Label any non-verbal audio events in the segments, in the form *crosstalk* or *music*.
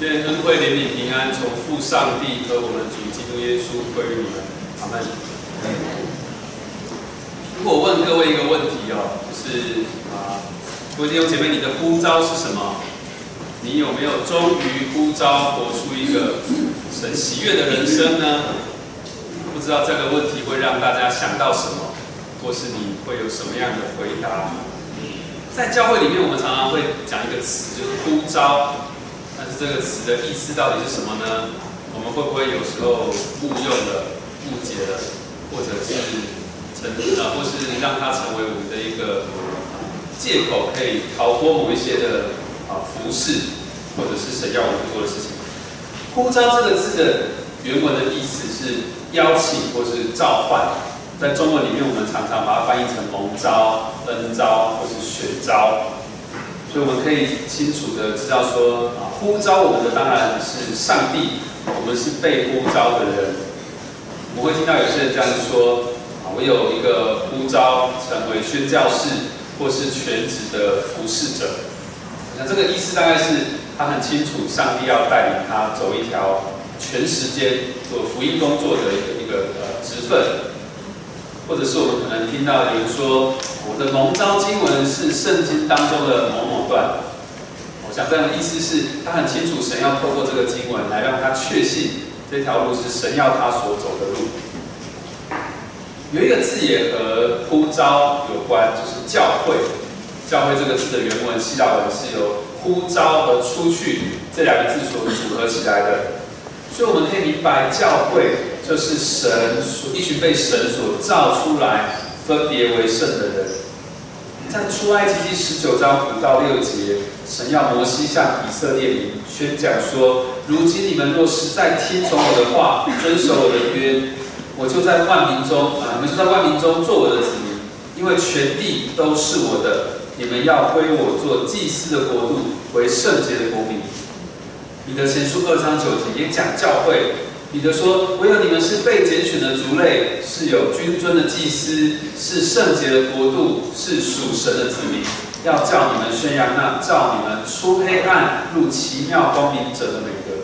愿恩惠、怜悯、平安从父上帝和我们主基督耶稣归于你们。阿门。如果问各位一个问题哦，就是啊，各位弟兄姐妹，你的呼召是什么？你有没有忠于呼召，活出一个神喜悦的人生呢？不知道这个问题会让大家想到什么，或是你会有什么样的回答？在教会里面，我们常常会讲一个词，就是呼召。但是这个词的意思到底是什么呢？我们会不会有时候误用了、误解了，或者是成啊，或是让它成为我们的一个借口，可以逃脱某一些的啊服饰，或者是谁要我们做的事情？呼召这个字的原文的意思是邀请或是召唤，在中文里面，我们常常把它翻译成蒙召、恩召或是选召。所以我们可以清楚的知道说啊，呼召我们的当然是上帝，我们是被呼召的人。我们会听到有些人这样子说啊，我有一个呼召成为宣教士或是全职的服侍者。那这个意思大概是他很清楚，上帝要带领他走一条全时间做福音工作的一个一个呃职分。或者是我们可能听到有人说，我的蒙召经文是圣经当中的某某段。我想这样的意思是，他很清楚神要透过这个经文来让他确信这条路是神要他所走的路。有一个字也和呼召有关，就是教会。教会这个字的原文希腊文是由呼召和出去这两个字所组合起来的，所以我们可以明白教会。就是神所一群被神所造出来、分别为圣的人，在出埃及记十九章五到六节，神要摩西向以色列民宣讲说：如今你们若实在听从我的话，遵守我的约，我就在万民中啊，你们就在万民中做我的子民，因为全地都是我的，你们要归我做祭司的国度，为圣洁的国民。彼得前书二章九节也讲教会。彼得说：“唯有你们是被拣选的族类，是有君尊的祭司，是圣洁的国度，是属神的子民，要叫你们宣扬那叫你们出黑暗入奇妙光明者的美德。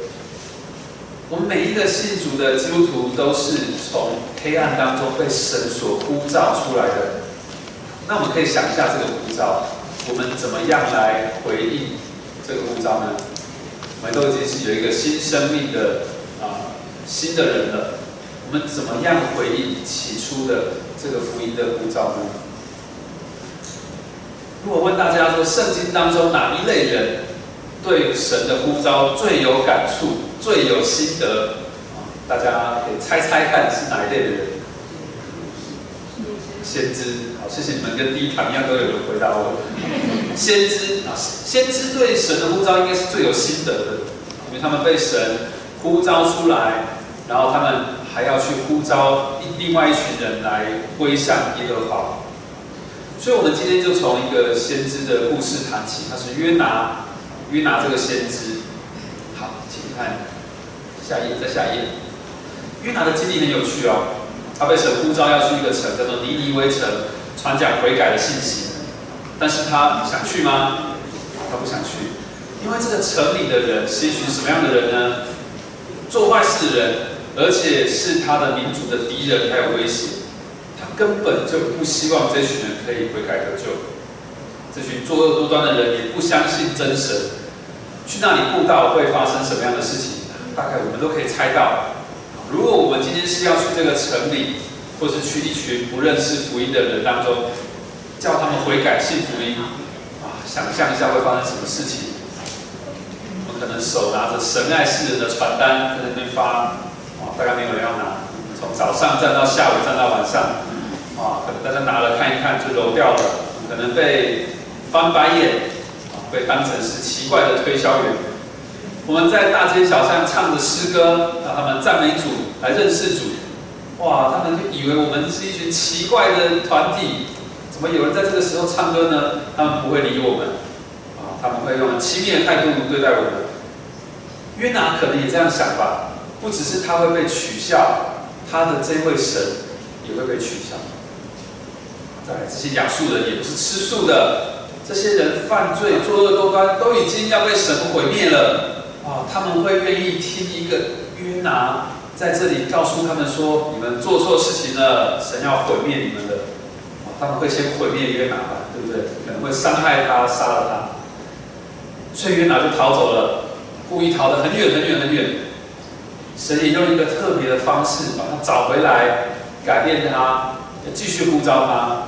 我们每一个信主的基督徒，都是从黑暗当中被神所呼召出来的。那我们可以想一下这个呼召，我们怎么样来回应这个呼召呢？我们都已经是有一个新生命的。”新的人了，我们怎么样回应起初的这个福音的呼召呢？如果问大家说，圣经当中哪一类人对神的呼召最有感触、最有心得？大家可以猜猜看是哪一类的人？先知，好，谢谢你们，跟第一堂一样都有人回答我。先知啊，先知对神的呼召应该是最有心得的，因为他们被神呼召出来。然后他们还要去呼召另外一群人来归向耶和华，所以我们今天就从一个先知的故事谈起，他是约拿，约拿这个先知。好，请看下一页，在下一页。约拿的经历很有趣哦，他被神呼召要去一个城，叫做尼尼微城，传讲悔改的信息。但是他想去吗？他不想去，因为这个城里的人是一群什么样的人呢？做坏事的人。而且是他的民族的敌人，还有威胁，他根本就不希望这群人可以悔改得救。这群作恶多端的人也不相信真神，去那里布道会发生什么样的事情？大概我们都可以猜到。如果我们今天是要去这个城里，或是去一群不认识福音的人当中，叫他们悔改信福音，啊，想象一下会发生什么事情？我们可能手拿着神爱世人的传单在那边发。大概没有人要拿，从早上站到下午，站到晚上，啊，可能大家拿了看一看就揉掉了，可能被翻白眼，啊，被当成是奇怪的推销员。我们在大街小巷唱着诗歌，让他们赞美主，来认识主，哇，他们就以为我们是一群奇怪的团体，怎么有人在这个时候唱歌呢？他们不会理我们，啊，他们会用很轻蔑的态度对待我们。约拿可能也这样想吧。不只是他会被取笑，他的这位神也会被取笑。再来，这些亚述人也不是吃素的，这些人犯罪作恶多端，都已经要被神毁灭了。啊，他们会愿意听一个约拿在这里告诉他们说，你们做错事情了，神要毁灭你们的。他们会先毁灭约拿吧，对不对？可能会伤害他，杀了他。所以约拿就逃走了，故意逃得很远很远很远。神也用一个特别的方式把他找回来，改变他，继续呼召他。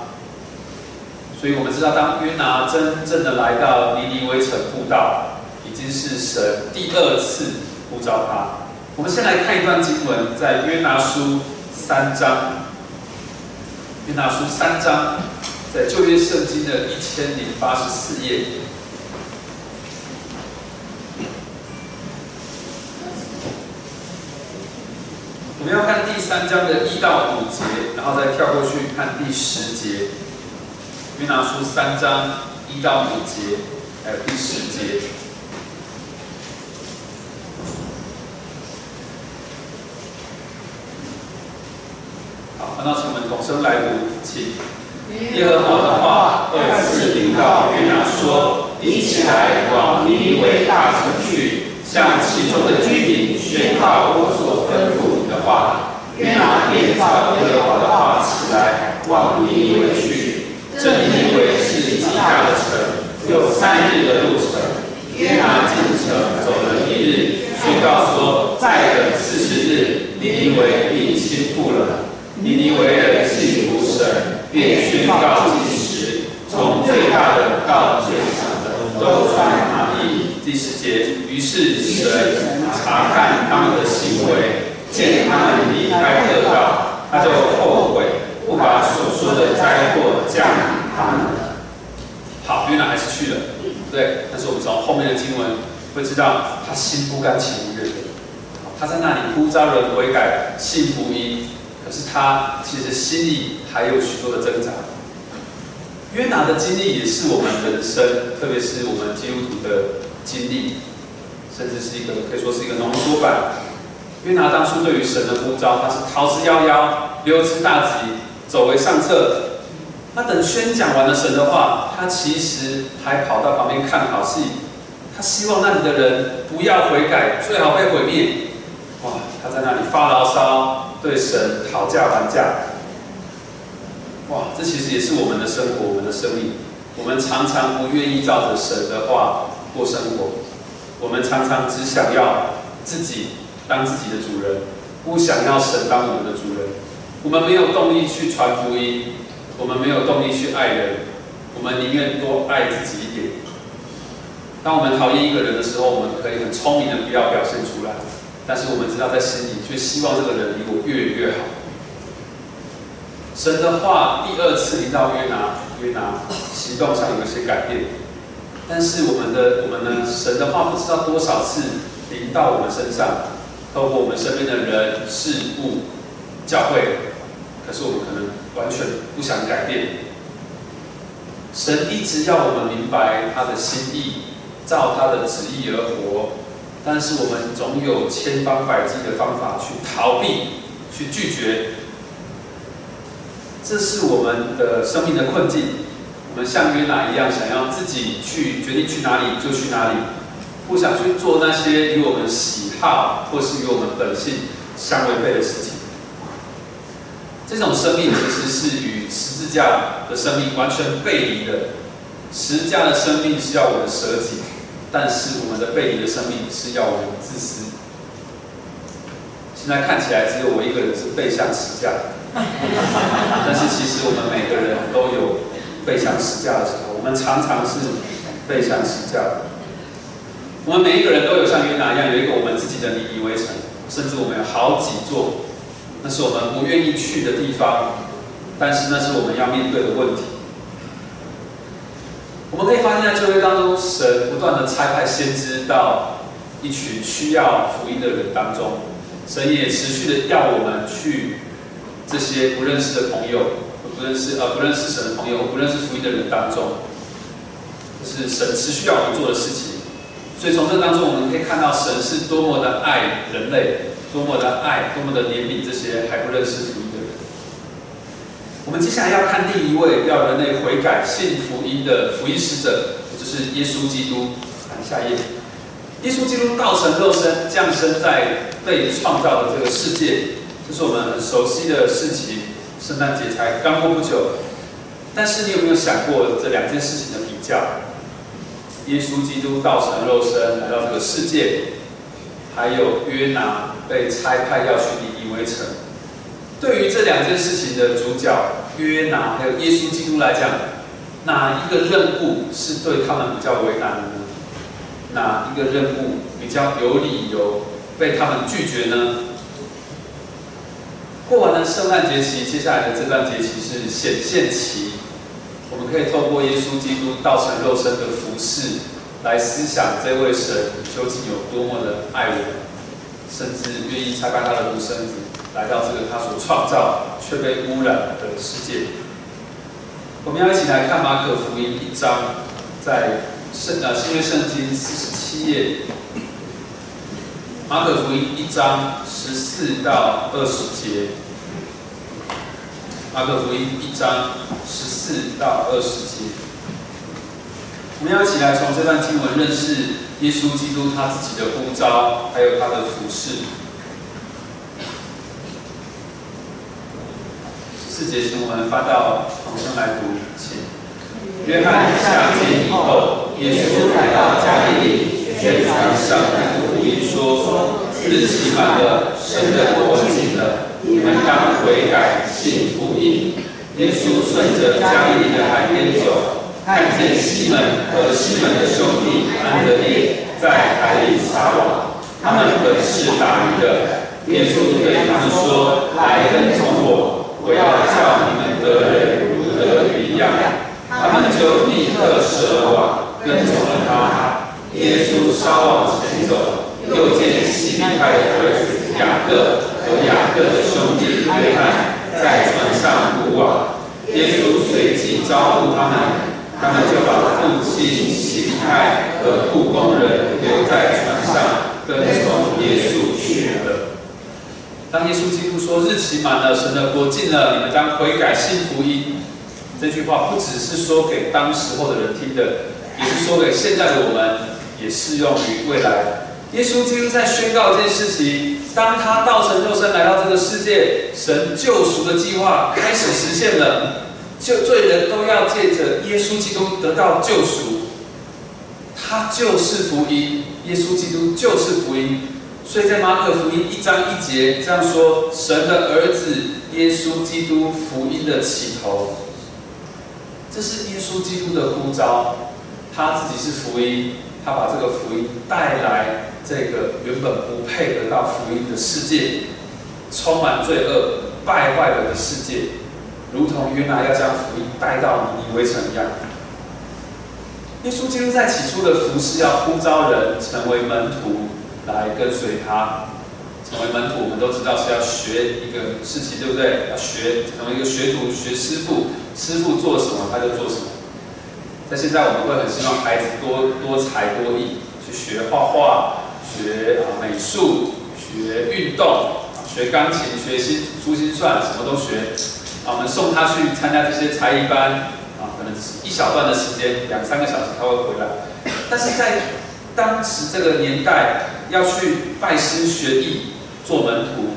所以我们知道，当约拿真正的来到尼尼微城布道，已经是神第二次呼召他。我们先来看一段经文，在约拿书三章。约拿书三章，在旧约圣经的一千零八十四页。我们要看第三章的一到五节，然后再跳过去看第十节。约拿书三章一到五节，还有第十节。好，看到请我们同声来读，请。耶和华的话二次领到约拿说：“你起来往尼尼微大城去，向其中的居民宣告我所吩咐话。”约拿便照耶和华的话起来，往尼尼微去。这尼尼微是极大的城，有三日的路程。约拿进城走了一日，宣告说：“再等四十日，尼尼微必倾覆了。”尼尼微人信服神，便宣告禁食，从最大的到最小的都穿麻衣。第十节，于是神查看他们的行为。见他们离开恶道，他就后悔，不把所说的灾祸降临他们好，约拿还是去了，对。但是我们从后面的经文会知道，他心不甘情不愿。他在那里呼召人悔改，信福音。可是他其实心里还有许多的挣扎。约拿的经历也是我们人生，特别是我们基督徒的经历，甚至是一个可以说是一个浓缩版。约拿当初对于神的呼召，他是逃之夭夭，溜之大吉，走为上策。他等宣讲完了神的话，他其实还跑到旁边看好戏。他希望那里的人不要悔改，最好被毁灭。哇！他在那里发牢骚，对神讨价还价。哇！这其实也是我们的生活，我们的生命。我们常常不愿意照着神的话过生活，我们常常只想要自己。当自己的主人，不想要神当我们的主人。我们没有动力去传福音，我们没有动力去爱人，我们宁愿多爱自己一点。当我们讨厌一个人的时候，我们可以很聪明的不要表现出来，但是我们知道在心里却希望这个人离我越远越好。神的话第二次临到约拿，约拿行动上有一些改变，但是我们的我们呢？神的话不知道多少次临到我们身上。透过我们身边的人事物教会，可是我们可能完全不想改变。神一直要我们明白他的心意，照他的旨意而活，但是我们总有千方百计的方法去逃避、去拒绝。这是我们的生命的困境。我们像约拿一样，想要自己去决定去哪里就去哪里。不想去做那些与我们喜好或是与我们本性相违背的事情。这种生命其实是与十字架的生命完全背离的。十字架的生命是要我们舍己，但是我们的背离的生命是要我们自私。现在看起来只有我一个人是背向十字架，*laughs* 但是其实我们每个人都有背向十字架的时候。我们常常是背向十字架。我们每一个人都有像约拿一样，有一个我们自己的尼尼微城，甚至我们有好几座，那是我们不愿意去的地方，但是那是我们要面对的问题。我们可以发现，在旧约当中，神不断的差派先知到一群需要福音的人当中，神也持续的要我们去这些不认识的朋友，不认识呃不认识神的朋友，不认识福音的人当中，这是神持续要我们做的事情。所以从这当中，我们可以看到神是多么的爱人类，多么的爱，多么的怜悯这些还不认识福音的人。我们接下来要看第一位要人类悔改、信福音的福音使者，就是耶稣基督。看下一页。耶稣基督道成肉身，降生在被创造的这个世界，这是我们熟悉的事情。圣诞节才刚过不久，但是你有没有想过这两件事情的比较？耶稣基督道成肉身来到这个世界，还有约拿被差派要去尼尼微城。对于这两件事情的主角约拿还有耶稣基督来讲，哪一个任务是对他们比较为难的呢？哪一个任务比较有理由被他们拒绝呢？过完了圣诞节期，接下来的这段节期是显现期。我们可以透过耶稣基督道成肉身的服饰，来思想这位神究竟有多么的爱我们，甚至愿意拆开他的独生子来到这个他所创造却被污染的世界。我们要一起来看马可福音一章，在圣呃新约圣经四十七页，马可福音一章十四到二十节，马可福音一章十四到二十节，我们要一起来从这段经文认识耶稣基督他自己的呼召，还有他的服饰。四节经文发到同声来读，请。约翰下监以后，耶稣来到加利利，宣传上帝的福音，说：日期满了，神的国近了，你们当悔改，信福音。耶稣顺着加利利的海边走，看见西门和西门的兄弟安德烈在海里撒网，他们本是打鱼的。耶稣对他们说：来跟从我。我要叫你们得人如得鱼一样，他们就立刻舍了网，跟从了他。耶稣稍往前走，又见西比泰的儿子雅各和雅各的兄弟约翰在船上捕网。耶稣随即招呼他们，他们就把父亲西比泰和雇工人留在船上，跟从耶稣去了。当耶稣基督说日期满了，神的国近了，你们当悔改信福音。这句话不只是说给当时候的人听的，也是说给现在的我们，也适用于未来。耶稣基督在宣告一件事情：当他道成肉身来到这个世界，神救赎的计划开始实现了，就罪人都要借着耶稣基督得到救赎。他就是福音，耶稣基督就是福音。所以在马可福音一章一节这样说：神的儿子耶稣基督福音的起头，这是耶稣基督的呼召。他自己是福音，他把这个福音带来这个原本不配得到福音的世界，充满罪恶、败坏了的世界，如同原来要将福音带到尼尼微城一样。耶稣基督在起初的服饰要呼召人成为门徒。来跟随他，成为门徒，我们都知道是要学一个事情，对不对？要学成为一个学徒，学师傅，师傅做什么他就做什么。在现在，我们会很希望孩子多多才多艺，去学画画，学啊美术，学运动，学钢琴，学心珠心算，什么都学。啊，我们送他去参加这些才艺班，啊，可能一小段的时间，两三个小时他会回来。但是在当时这个年代。要去拜师学艺做门徒，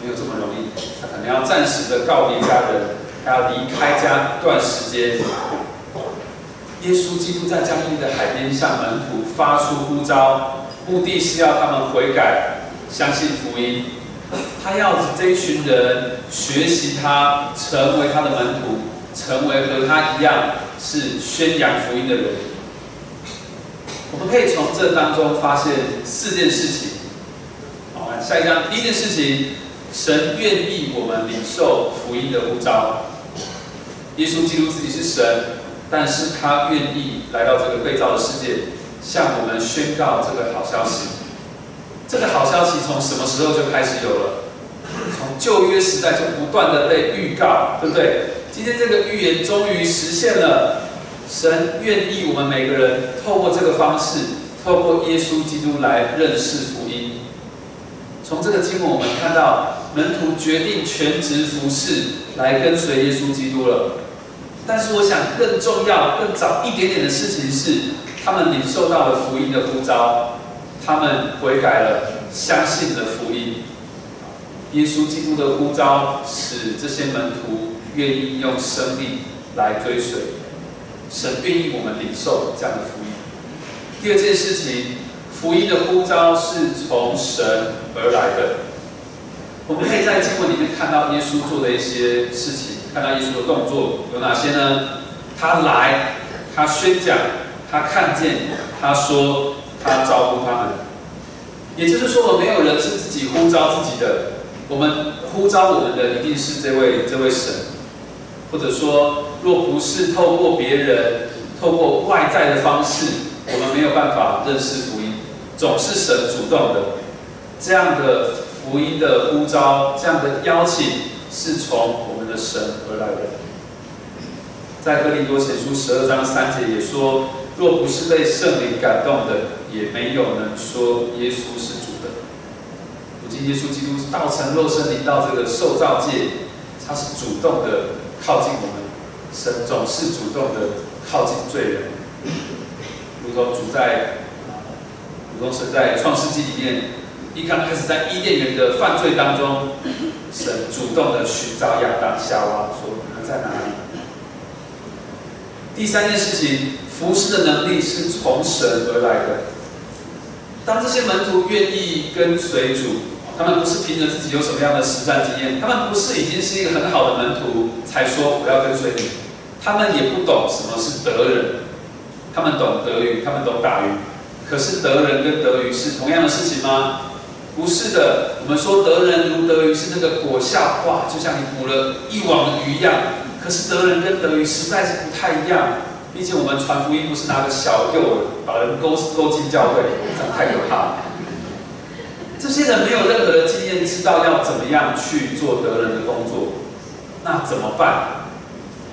没有这么容易。他可能要暂时的告别家人，还要离开家一段时间。耶稣基督在加利利的海边向门徒发出呼召，目的是要他们悔改，相信福音。他要这一群人学习他，成为他的门徒，成为和他一样是宣扬福音的人。我们可以从这当中发现四件事情。好，下一章第一件事情，神愿意我们领受福音的呼召。耶稣基督自己是神，但是他愿意来到这个被造的世界，向我们宣告这个好消息。这个好消息从什么时候就开始有了？从旧约时代就不断的被预告，对不对？今天这个预言终于实现了。神愿意我们每个人透过这个方式，透过耶稣基督来认识福音。从这个经文，我们看到门徒决定全职服侍，来跟随耶稣基督了。但是，我想更重要、更早一点点的事情是，他们领受到了福音的呼召，他们悔改了，相信了福音。耶稣基督的呼召使这些门徒愿意用生命来追随神，愿意我们领受这样的福音。第二件事情，福音的呼召是从神而来的。我们可以在经文里面看到耶稣做的一些事情，看到耶稣的动作有哪些呢？他来，他宣讲，他看见，他说，他招呼他们。也就是说，我没有人是自己呼召自己的。我们呼召我们的一定是这位这位神，或者说，若不是透过别人、透过外在的方式，我们没有办法认识福音。总是神主动的，这样的福音的呼召，这样的邀请，是从我们的神而来的。在哥林多前书十二章三节也说：若不是被圣灵感动的，也没有能说耶稣是主的。如今。耶稣基督道成肉身临到这个受造界，他是主动的靠近我们，神总是主动的靠近罪人，如同主在，如同神在创世纪里面，一刚开始在伊甸园的犯罪当中，神主动的寻找亚当夏娃，说你们在哪里？第三件事情，服侍的能力是从神而来的，当这些门徒愿意跟随主。他们不是凭着自己有什么样的实战经验，他们不是已经是一个很好的门徒才说我要跟随你，他们也不懂什么是德人，他们懂德语，他们懂打鱼，可是德人跟德语是同样的事情吗？不是的，我们说德人如德鱼是那个果下哇，就像你捕了一网的鱼一样，可是德人跟德鱼实在是不太一样，毕竟我们传福音不是拿个小诱把人勾勾进教会，这样太可怕了。这些人没有任何的经验，知道要怎么样去做得人的工作，那怎么办？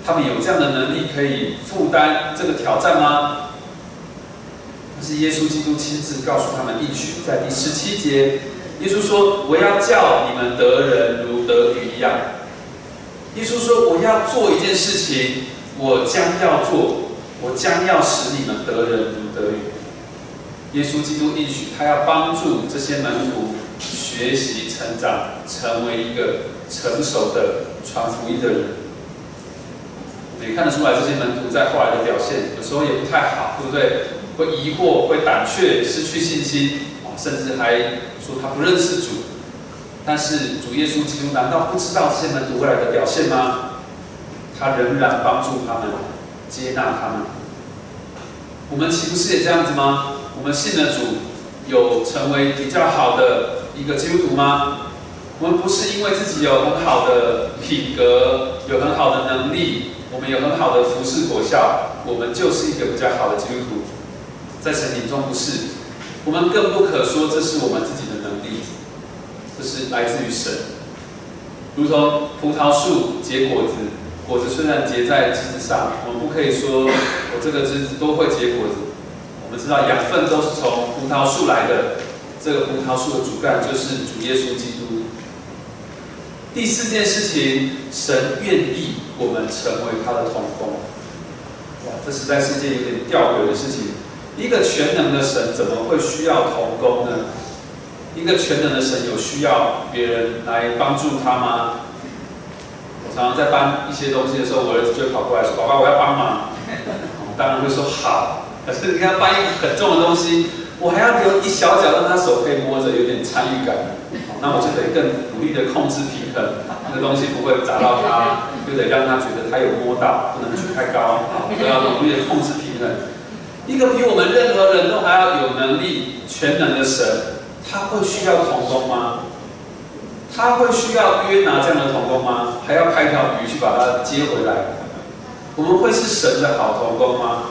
他们有这样的能力可以负担这个挑战吗？但是耶稣基督亲自告诉他们应许，在第十七节，耶稣说：“我要叫你们得人如得鱼一样。”耶稣说：“我要做一件事情，我将要做，我将要使你们得人如得鱼。”耶稣基督应许，他要帮助这些门徒学习成长，成为一个成熟的传福音的人。也看得出来，这些门徒在后来的表现，有时候也不太好，对不对？会疑惑，会胆怯，失去信心，甚至还说他不认识主。但是主耶稣基督难道不知道这些门徒未来的表现吗？他仍然帮助他们，接纳他们。我们岂不是也这样子吗？我们信了主，有成为比较好的一个基督徒吗？我们不是因为自己有很好的品格，有很好的能力，我们有很好的服饰果效，我们就是一个比较好的基督徒。在神眼中不是，我们更不可说这是我们自己的能力，这是来自于神。如同葡萄树结果子，果子虽然结在枝上，我们不可以说我这个枝子都会结果子。我们知道养分都是从葡萄树来的，这个葡萄树的主干就是主耶稣基督。第四件事情，神愿意我们成为他的同工。哇，这实在是件有点吊诡的事情。一个全能的神怎么会需要同工呢？一个全能的神有需要别人来帮助他吗？我常常在搬一些东西的时候，我儿子就会跑过来说：“爸爸，我要帮忙。” *laughs* 我当然会说：“好。”可是你看搬一个很重的东西，我还要留一小角让他手可以摸着，有点参与感。*laughs* 那我就得更努力的控制平衡，那个东西不会砸到他，就得让他觉得他有摸到，不能举太高，都要努力的控制平衡。一个比我们任何人都还要有能力、全能的神，他会需要童工吗？他会需要约拿这样的童工吗？还要派条鱼去把他接回来？我们会是神的好童工吗？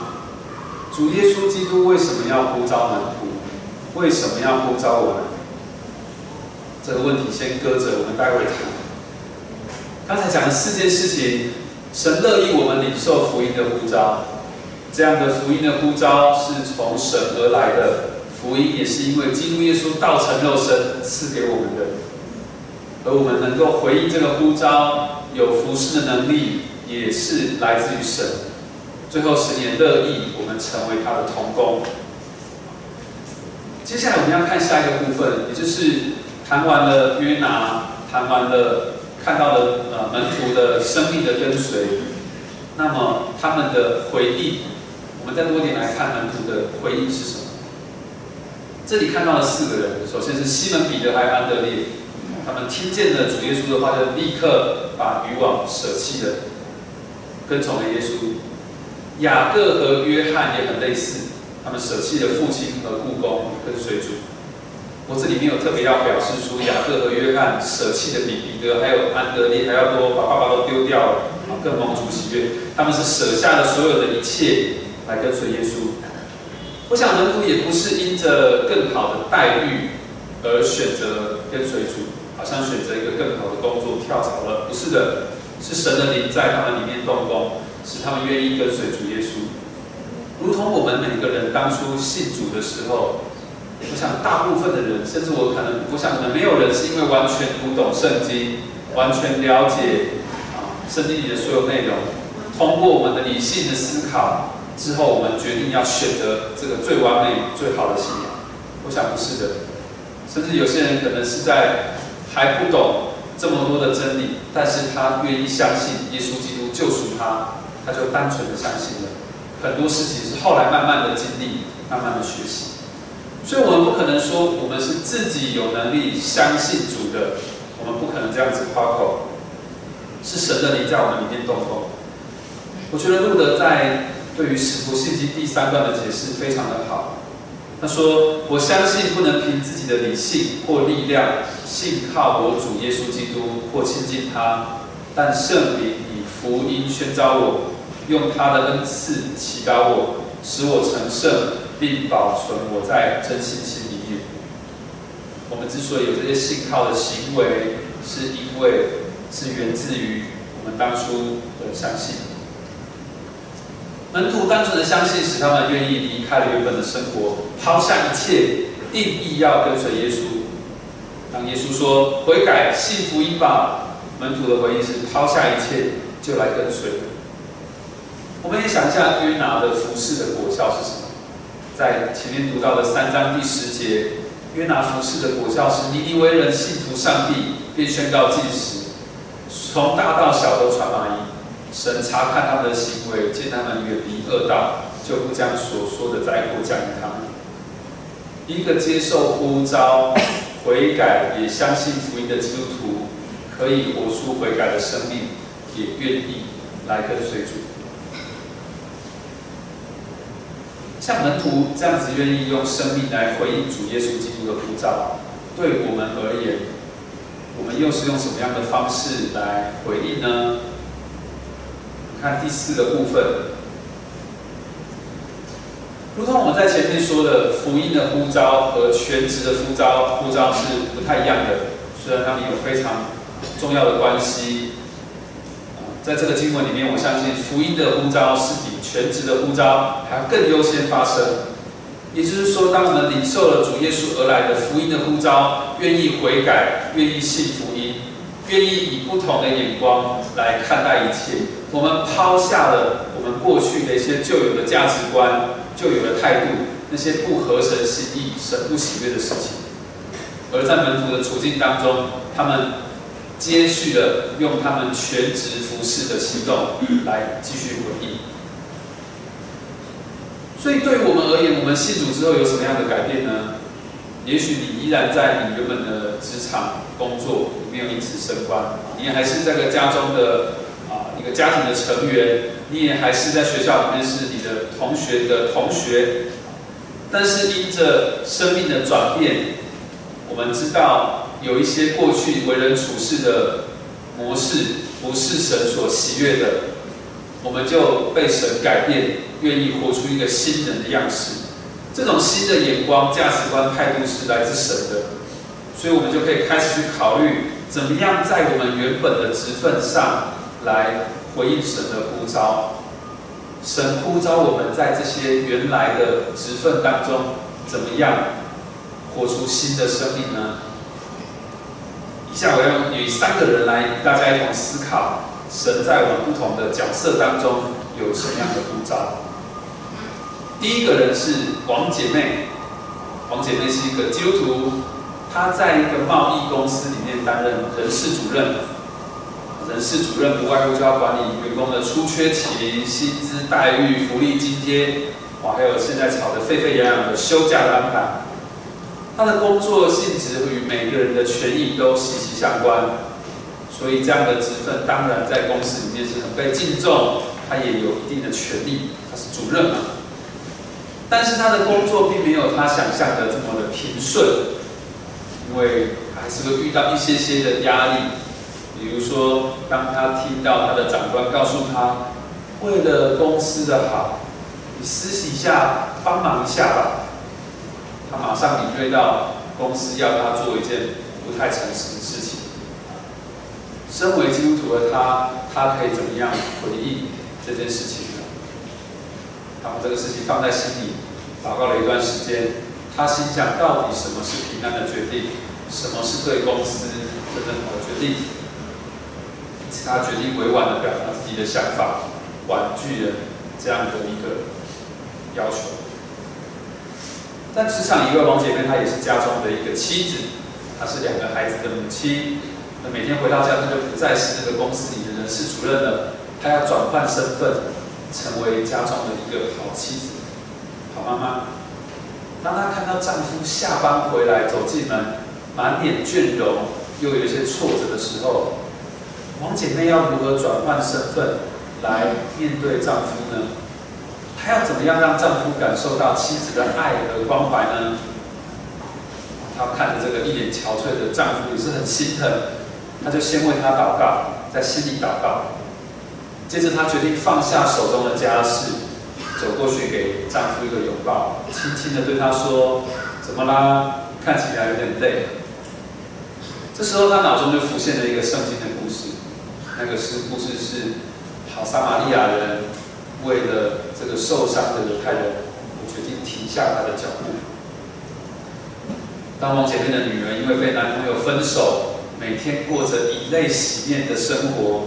主耶稣基督为什么要呼召门徒？为什么要呼召我们？这个问题先搁着，我们待会谈。刚才讲的四件事情，神乐意我们领受福音的呼召，这样的福音的呼召是从神而来的，福音也是因为基督耶稣道成肉身赐给我们的，而我们能够回应这个呼召，有服侍的能力，也是来自于神。最后，神也乐意我们成为他的同工。接下来我们要看下一个部分，也就是谈完了约拿，谈完了看到了呃门徒的生命的跟随，那么他们的回应，我们再多点来看门徒的回应是什么？这里看到了四个人，首先是西门彼得还安德烈，他们听见了主耶稣的话，就立刻把渔网舍弃了，跟从了耶稣。雅各和约翰也很类似。他们舍弃了父亲和故宫，跟随主。我这里没有特别要表示出雅各和约翰舍弃的比彼得还有安德烈还要多，把爸爸都丢掉了，啊，更蒙主喜悦。他们是舍下了所有的一切来跟随耶稣。我想门徒也不是因着更好的待遇而选择跟随主，好像选择一个更好的工作跳槽了，不是的，是神的灵在他们里面动工，使他们愿意跟随主耶稣。如同我们每个人当初信主的时候，我想大部分的人，甚至我可能，我想可能没有人是因为完全读懂圣经，完全了解啊圣经里的所有内容，通过我们的理性的思考之后，我们决定要选择这个最完美、最好的信仰。我想不是的，甚至有些人可能是在还不懂这么多的真理，但是他愿意相信耶稣基督救赎他，他就单纯的相信了。很多事情是后来慢慢的经历，慢慢的学习，所以我们不可能说我们是自己有能力相信主的，我们不可能这样子夸口，是神的灵在我们里面动工。我觉得路德在对于使徒信经第三段的解释非常的好，他说：“我相信不能凭自己的理性或力量，信靠我主耶稣基督或亲近他，但圣灵以福音宣召我。”用他的恩赐祈祷我，使我成圣，并保存我在真信心里面。我们之所以有这些信靠的行为，是因为是源自于我们当初的相信。门徒单纯的相信，使他们愿意离开了原本的生活，抛下一切，定义要跟随耶稣。当耶稣说悔改、信福音吧，门徒的回应是抛下一切，就来跟随。我们也想一下约拿的服饰的果效是什么？在前面读到的三章第十节，约拿服饰的果效是尼尼微人信服上帝，便宣告禁食，从大到小都传满意。神查看他们的行为，见他们远离恶道，就不将所说的灾祸降于他们。一个接受呼召、悔改也相信福音的基督徒，可以活出悔改的生命，也愿意来跟随主。像门徒这样子愿意用生命来回应主耶稣基督的呼召，对我们而言，我们又是用什么样的方式来回应呢？看第四个部分，如同我们在前面说的，福音的呼召和全职的呼召呼召是不太一样的，虽然他们有非常重要的关系。在这个经文里面，我相信福音的呼召是比全职的呼召还要更优先发生。也就是说，当我们领受了主耶稣而来的福音的呼召，愿意悔改，愿意信福音，愿意以不同的眼光来看待一切，我们抛下了我们过去的一些旧有的价值观、旧有的态度，那些不合神心意、神不喜悦的事情，而在门徒的处境当中，他们。接续的用他们全职服侍的行动来继续回应。所以对于我们而言，我们信主之后有什么样的改变呢？也许你依然在你原本的职场工作，没有因此升官，你还是这个家中的啊一个家庭的成员，你也还是在学校里面是你的同学的同学，但是因着生命的转变，我们知道。有一些过去为人处事的模式不是神所喜悦的，我们就被神改变，愿意活出一个新人的样式。这种新的眼光、价值观、态度是来自神的，所以我们就可以开始去考虑，怎么样在我们原本的职分上来回应神的呼召。神呼召我们在这些原来的职分当中，怎么样活出新的生命呢？以下我要以三个人来大家一同思考，神在我们不同的角色当中有什么样的呼召？第一个人是王姐妹，王姐妹是一个基督徒，她在一个贸易公司里面担任人事主任。人事主任不外乎就要管理员工的出缺勤、薪资待遇、福利津贴，哇，还有现在吵得沸沸扬扬的休假的安排。他的工作性质与每个人的权益都息息相关，所以这样的职分当然在公司里面是很被敬重，他也有一定的权利，他是主任嘛。但是他的工作并没有他想象的这么的平顺，因为还是会遇到一些些的压力。比如说，当他听到他的长官告诉他，为了公司的好，你私底下帮忙一下吧，他马上领略到公司要他做一件不太诚实的事情。身为基督徒的他，他可以怎么样回应这件事情？他把这个事情放在心里，祷告了一段时间，他心想：到底什么是平安的决定？什么是对公司真正好的决定？他决定委婉的表达自己的想法，婉拒了这样的一个要求。但职场一位王姐妹，她也是家中的一个妻子，她是两个孩子的母亲。那每天回到家，她就不再是那个公司里的人事主任了，她要转换身份，成为家中的一个好妻子、好妈妈。当她看到丈夫下班回来走进门，满脸倦容，又有一些挫折的时候，王姐妹要如何转换身份来面对丈夫呢？她要怎么样让丈夫感受到妻子的爱和关怀呢？她看着这个一脸憔悴的丈夫也是很心疼，她就先为他祷告，在心里祷告。接着她决定放下手中的家事，走过去给丈夫一个拥抱，轻轻的对他说：“怎么啦？看起来有点累。”这时候她脑中就浮现了一个圣经的故事。那个是故事是，好撒玛利亚人为了这个受伤的犹太人，我决定停下他的脚步。当王姐妹的女儿因为被男朋友分手，每天过着以泪洗面的生活，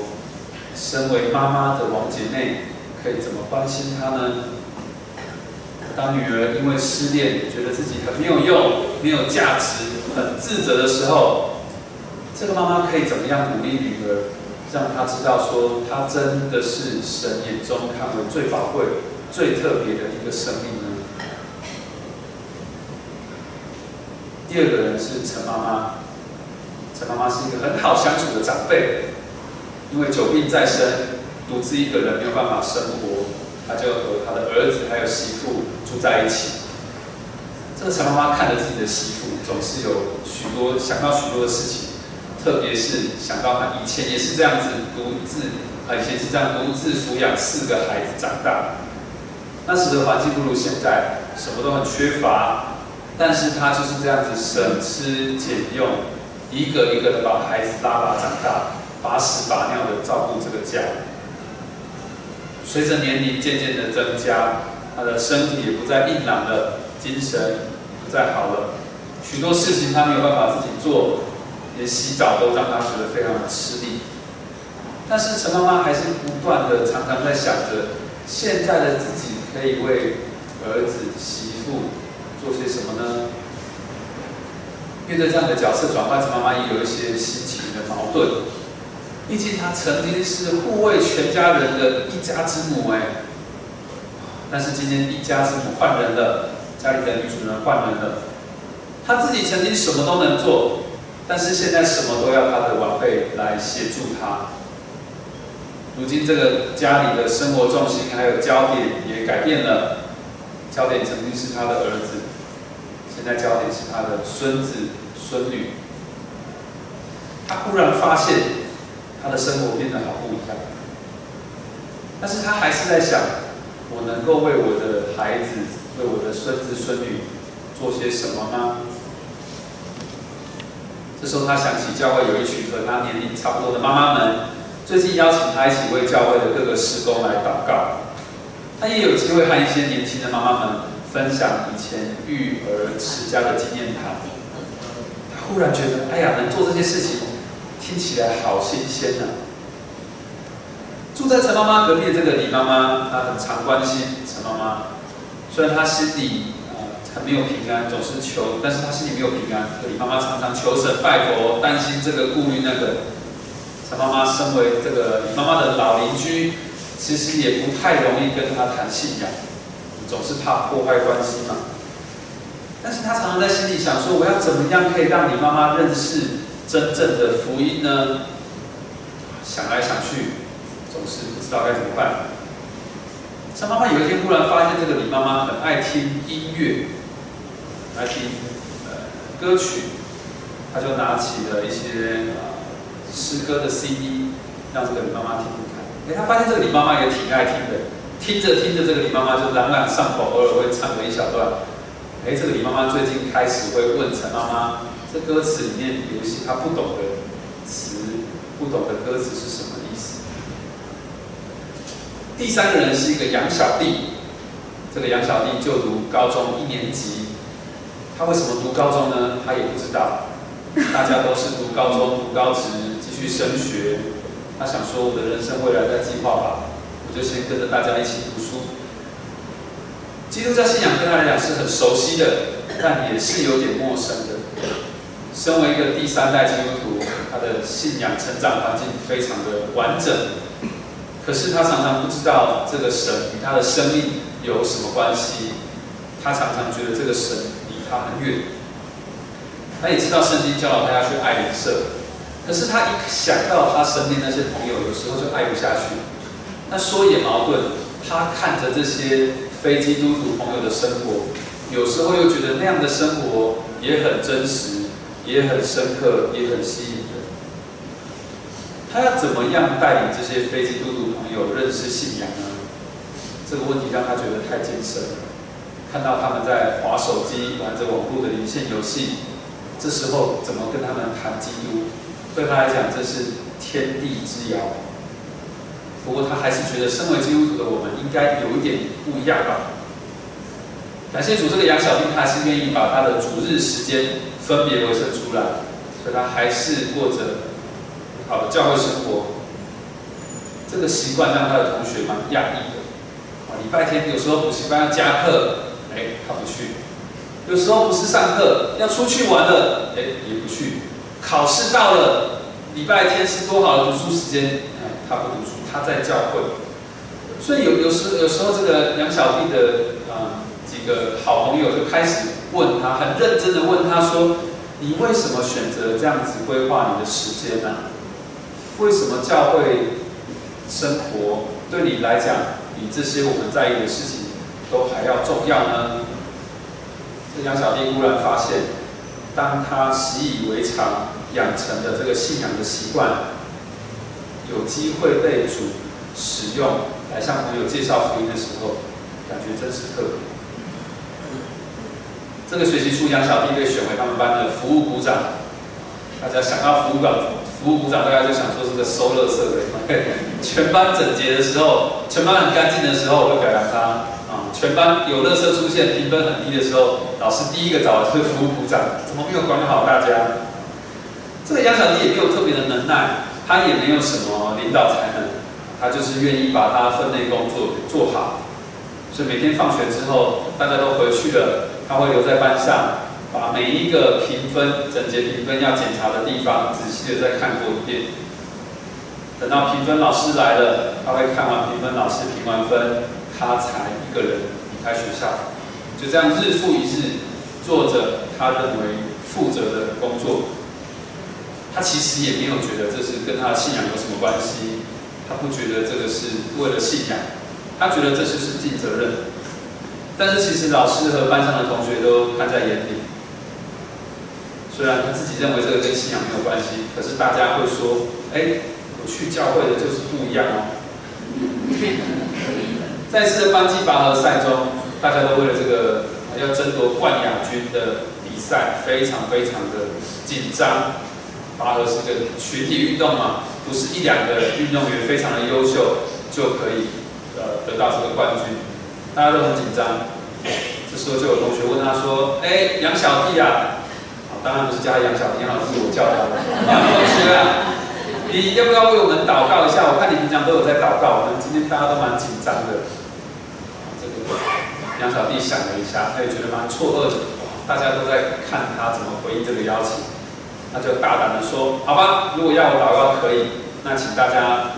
身为妈妈的王姐妹可以怎么关心她呢？当女儿因为失恋，觉得自己很没有用、没有价值、很自责的时候，这个妈妈可以怎么样鼓励女儿？让她知道，说她真的是神眼中看为最宝贵、最特别的一个生命呢。第二个人是陈妈妈，陈妈妈是一个很好相处的长辈，因为久病在身，独自一个人没有办法生活，他就和他的儿子还有媳妇住在一起。这个陈妈妈看着自己的媳妇，总是有许多想到许多的事情。特别是想到他以前也是这样子独自，啊，以前是这样独自抚养四个孩子长大，那时的环境不如现在，什么都很缺乏，但是他就是这样子省吃俭用，一个一个的把孩子拉拔长大，把屎把尿的照顾这个家。随着年龄渐渐的增加，他的身体也不再硬朗了，精神不再好了，许多事情他没有办法自己做。连洗澡都让他觉得非常的吃力，但是陈妈妈还是不断的常常在想着，现在的自己可以为儿子媳妇做些什么呢？面对这样的角色转换，陈妈妈也有一些心情的矛盾。毕竟她曾经是护卫全家人的一家之母哎，但是今天一家之母换人了，家里的女主人换人了，她自己曾经什么都能做。但是现在什么都要他的晚辈来协助他。如今这个家里的生活重心还有焦点也改变了，焦点曾经是他的儿子，现在焦点是他的孙子孙女。他忽然发现他的生活变得好不一样，但是他还是在想，我能够为我的孩子、为我的孙子孙女做些什么吗？这时候，他想起教会有一群和他年龄差不多的妈妈们，最近邀请他一起为教会的各个施工来祷告。他也有机会和一些年轻的妈妈们分享以前育儿持家的经验谈。他忽然觉得，哎呀，能做这些事情，听起来好新鲜呢。住在陈妈妈隔壁的这个李妈妈，她很常关心陈妈妈。虽然她心里啊很没有平安，总是求，但是她心里没有平安。李妈妈常常求神拜佛，担心这个顾虑那个。陈妈妈身为这个李妈妈的老邻居，其实也不太容易跟她谈信仰，总是怕破坏关系嘛。但是她常常在心里想说：我要怎么样可以让李妈妈认识真正的福音呢？想来想去，总是不知道该怎么办。陈妈妈有一天忽然发现，这个李妈妈很爱听音乐。爱听呃歌曲，他就拿起了一些呃诗歌的 CD，让这个李妈妈听听看。哎，他发现这个李妈妈也挺爱听的，听着听着，这个李妈妈就朗朗上口，偶尔会唱个一小段。哎，这个李妈妈最近开始会问陈妈妈，这歌词里面有一些她不懂的词，不懂的歌词是什么意思？第三个人是一个杨小弟，这个杨小弟就读高中一年级。他为什么读高中呢？他也不知道。大家都是读高中、读高职，继续升学。他想说：“我的人生未来在计划吧，我就先跟着大家一起。”基督教信仰对他来讲是很熟悉的，但也是有点陌生的。身为一个第三代基督徒，他的信仰成长环境非常的完整，可是他常常不知道这个神与他的生命有什么关系。他常常觉得这个神离。他很远，他也知道圣经教导他要去爱邻舍，可是他一想到他身边那些朋友，有时候就爱不下去。那说也矛盾，他看着这些非基督徒朋友的生活，有时候又觉得那样的生活也很真实，也很深刻，也很吸引人。他要怎么样带领这些非基督徒朋友认识信仰呢？这个问题让他觉得太艰深了。看到他们在划手机、玩着网络的连线游戏，这时候怎么跟他们谈基督？对他来讲，这是天地之遥。不过他还是觉得，身为基督徒的我们，应该有一点不一样吧。感谢主，这个杨小兵他还是愿意把他的主日时间分别为圣出来，所以他还是过着好的教会生活。这个习惯让他的同学蛮压抑的。啊，礼拜天有时候补习班要加课。哎，他不去。有时候不是上课，要出去玩了，哎，也不去。考试到了，礼拜天是多好的读书时间，哎，他不读书，他在教会。所以有有时有时候这个杨小弟的啊几个好朋友就开始问他，很认真的问他说：“你为什么选择这样子规划你的时间呢？为什么教会生活对你来讲，比这些我们在意的事情？”都还要重要呢。这杨小弟忽然发现，当他习以为常养成的这个信仰的习惯，有机会被主使用来向朋友介绍福音的时候，感觉真是特别。这个学期初，杨小弟被选为他们班的服务股长。大家想到服务长，服务股长，大家就想说是个收垃圾的。全班整洁的时候，全班很干净的时候，我会表扬他。全班有乐色出现，评分很低的时候，老师第一个找的是服务部长，怎么没有管好大家？这个杨小弟也没有特别的能耐，他也没有什么领导才能，他就是愿意把他分内工作做好。所以每天放学之后，大家都回去了，他会留在班上，把每一个评分、整洁评分要检查的地方，仔细的再看过一遍。等到评分老师来了，他会看完评分老师评完分。他才一个人离开学校，就这样日复一日做着他认为负责的工作。他其实也没有觉得这是跟他的信仰有什么关系，他不觉得这个是为了信仰，他觉得这就是尽责任。但是其实老师和班上的同学都看在眼里。虽然他自己认为这个跟信仰没有关系，可是大家会说：“哎，我去教会的就是不一样哦。*laughs* ”在次的班级拔河赛中，大家都为了这个要争夺冠亚军的比赛非常非常的紧张。拔河是个群体运动嘛，不是一两个运动员非常的优秀就可以呃得到这个冠军，大家都很紧张。这时候就有同学问他说：“哎，杨小弟啊，当然不是叫杨小弟，杨老师我叫他杨同学啊。”你要不要为我们祷告一下？我看你平常都有在祷告，我们今天大家都蛮紧张的。这个杨小弟想了一下，他也觉得蛮错愕的。大家都在看他怎么回应这个邀请，他就大胆的说：“好吧，如果要我祷告可以，那请大家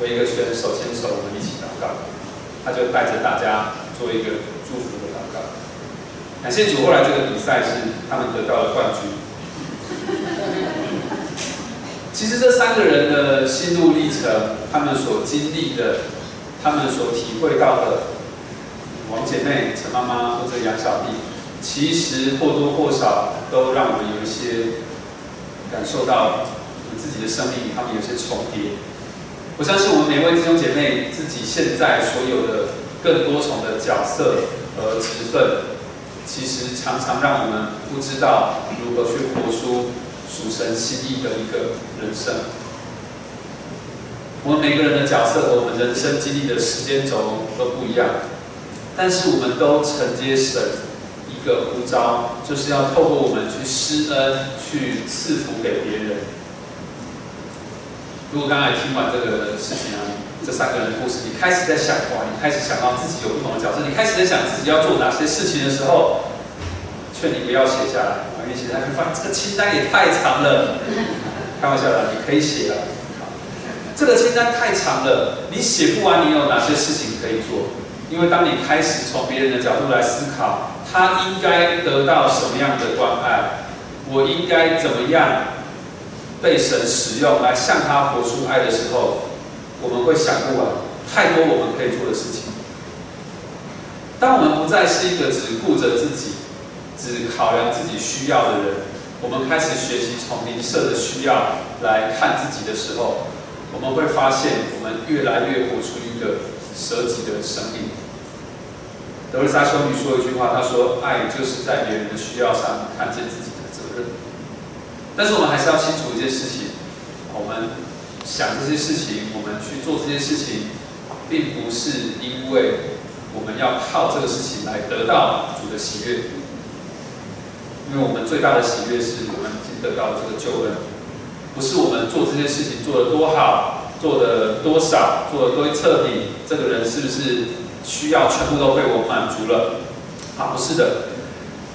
围一个圈，手牵手，我们一起祷告。”他就带着大家做一个祝福的祷告。感谢主，后来这个比赛是他们得到了冠军。*laughs* 其实这三个人的心路历程，他们所经历的，他们所体会到的，王姐妹、陈妈妈或者杨小弟，其实或多或少都让我们有一些感受到，自己的生命他们有些重叠。我相信我们每位弟兄姐妹自己现在所有的更多重的角色和职分，其实常常让我们不知道如何去活出。属神心意的一个人生，我们每个人的角色和我们人生经历的时间轴都不一样，但是我们都承接神个呼召，就是要透过我们去施恩，去赐福给别人。如果刚才听完这个事情啊，这三个人的故事，你开始在想哇，你开始想到自己有不同的角色，你开始在想自己要做哪些事情的时候，劝你不要写下来。你写下去，发现这个清单也太长了。开玩笑的，你可以写啊。这个清单太长了，你写不完。你有哪些事情可以做？因为当你开始从别人的角度来思考，他应该得到什么样的关爱，我应该怎么样被神使用来向他活出爱的时候，我们会想不完太多我们可以做的事情。当我们不再是一个只顾着自己。只考量自己需要的人，我们开始学习从邻舍的需要来看自己的时候，我们会发现我们越来越活出一个舍己的生命。德瑞莎修女说一句话，她说：“爱就是在别人的需要上看见自己的责任。”但是我们还是要清楚一件事情：我们想这些事情，我们去做这些事情，并不是因为我们要靠这个事情来得到主的喜悦。因为我们最大的喜悦是我们已经得到了这个救恩，不是我们做这件事情做得多好，做的多少，做的多彻底，这个人是不是需要全部都被我满足了？啊，不是的，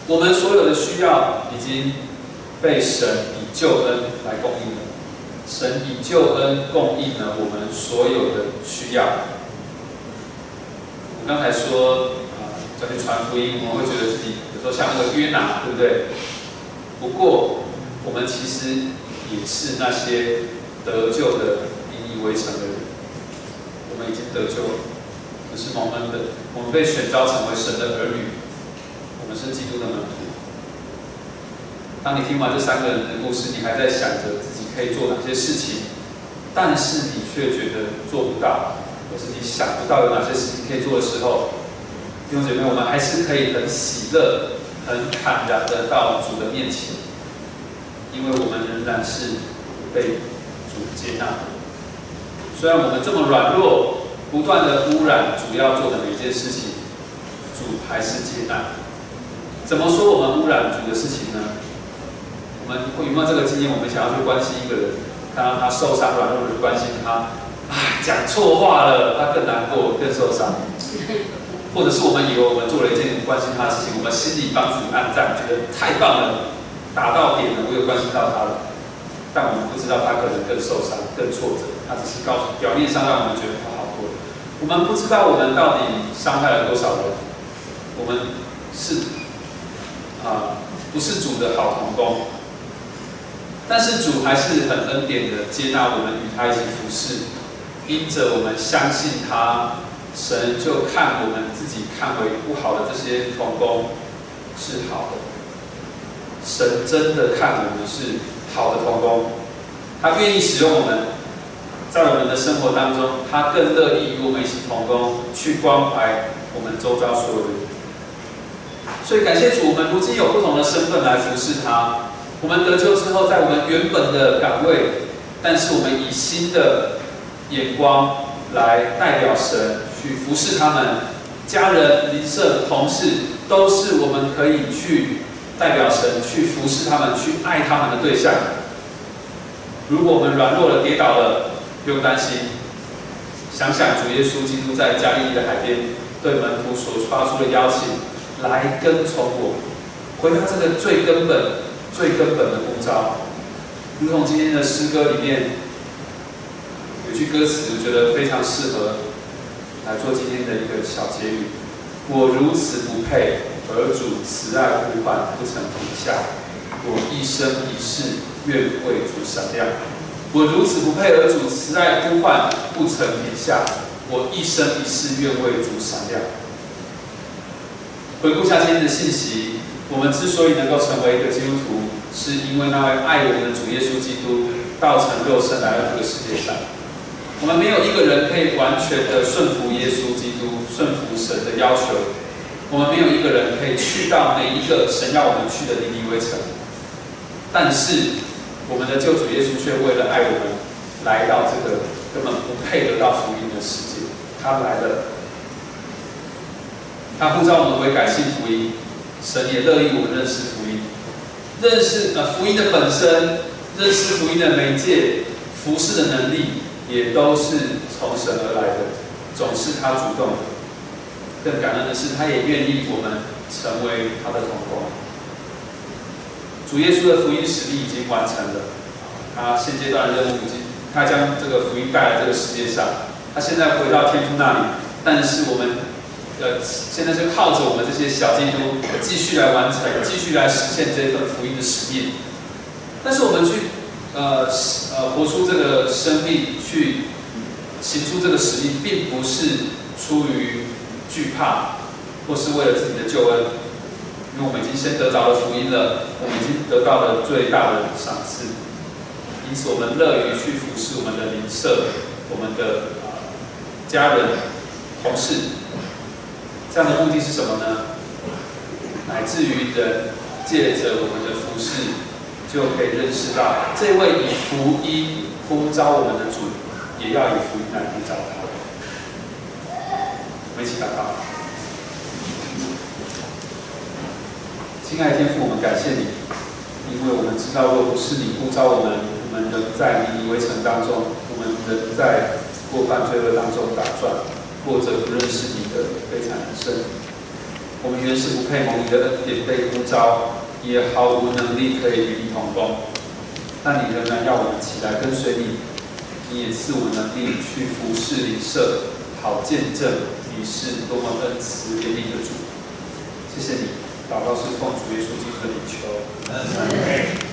我们所有的需要已经被神以救恩来供应了，神以救恩供应了我们所有的需要。我刚才说啊，要去传福音，我们会觉得自己。说像那个约拿，对不对？不过我们其实也是那些得救的围城的人。我们已经得救了，可是蒙恩的。我们被选召成为神的儿女，我们是基督的门徒。当你听完这三个人的故事，你还在想着自己可以做哪些事情，但是你却觉得做不到，或是你想不到有哪些事情可以做的时候。弟兄姐妹，我们还是可以很喜乐、很坦然的到主的面前，因为我们仍然是被主接纳。虽然我们这么软弱，不断的污染主要做的每件事情，主还是接纳。怎么说我们污染主的事情呢？我们有没有这个经验？我们想要去关心一个人，看到他受伤、软弱的关心他，哎，讲错话了，他更难过、更受伤。或者是我们以为我们做了一件关心他的事情，我们心里帮自己按赞，觉得太棒了，打到点了，我有关心到他了。但我们不知道他可能更受伤、更挫折。他只是告诉表面上让我们觉得他好过。我们不知道我们到底伤害了多少人。我们是啊，不是主的好同工，但是主还是很恩典的接纳我们与他一起服侍，因着我们相信他。神就看我们自己看为不好的这些童工是好的，神真的看我们是好的童工，他愿意使用我们，在我们的生活当中，他更乐意与我们一起同工，去关怀我们周遭所有人。所以感谢主，我们如今有不同的身份来服侍他。我们得救之后，在我们原本的岗位，但是我们以新的眼光来代表神。去服侍他们，家人、邻舍、同事，都是我们可以去代表神去服侍他们、去爱他们的对象。如果我们软弱了、跌倒了，不用担心。想想主耶稣基督在加利利的海边，对门徒所发出的邀请，来跟从我，回到这个最根本、最根本的呼召。如同今天的诗歌里面有句歌词，我觉得非常适合来做今天的一个小结语：我如此不配，而主慈爱呼唤，不曾停下。我一生一世愿为主闪亮。我如此不配，而主慈爱呼唤，不曾停下。我一生一世愿为主闪亮。回顾下今天的信息，我们之所以能够成为一个基督徒，是因为那位爱我们的主耶稣基督道成肉身来到这个世界上。我们没有一个人可以完全的顺服耶稣基督，顺服神的要求。我们没有一个人可以去到每一个神要我们去的尼尼微城。但是，我们的救主耶稣却为了爱我们，来到这个根本不配得到福音的世界。他来了，他呼召我们为改信福音。神也乐意我们认识福音，认识呃福音的本身，认识福音的媒介，服侍的能力，也都是从神而来的，总是他主动。更感恩的是，他也愿意我们成为他的同工。主耶稣的福音使命已经完成了，他现阶段的任务已经，他将这个福音带来这个世界上，他现在回到天父那里，但是我们，呃，现在是靠着我们这些小基督继续来完成，继续来实现这份福音的使命。但是我们去，呃，呃，活出这个生命，去行出这个使命，并不是出于惧怕，或是为了自己的救恩。因为我们已经先得着了福音了，我们已经得到了最大的赏赐，因此我们乐于去服侍我们的邻舍、我们的家人、同事。这样的目的是什么呢？乃至于人借着我们的服侍，就可以认识到这位以福音呼召我们的主，也要以福音来呼召。我们一起祷告。亲爱的天父，我们感谢你，因为我们知道，若不是你呼召我们，我们仍在泥泥围城当中，我们仍在过犯罪恶当中打转，过着不认识你的悲惨人生。我们原是不配蒙你的恩典被呼召，也毫无能力可以与你同工，但你仍然要我们起来跟随你，你也赐我能力去服侍邻舍，好见证你是多么恩慈怜悯的主。谢谢你。祷告是奉主耶稣基督的名求。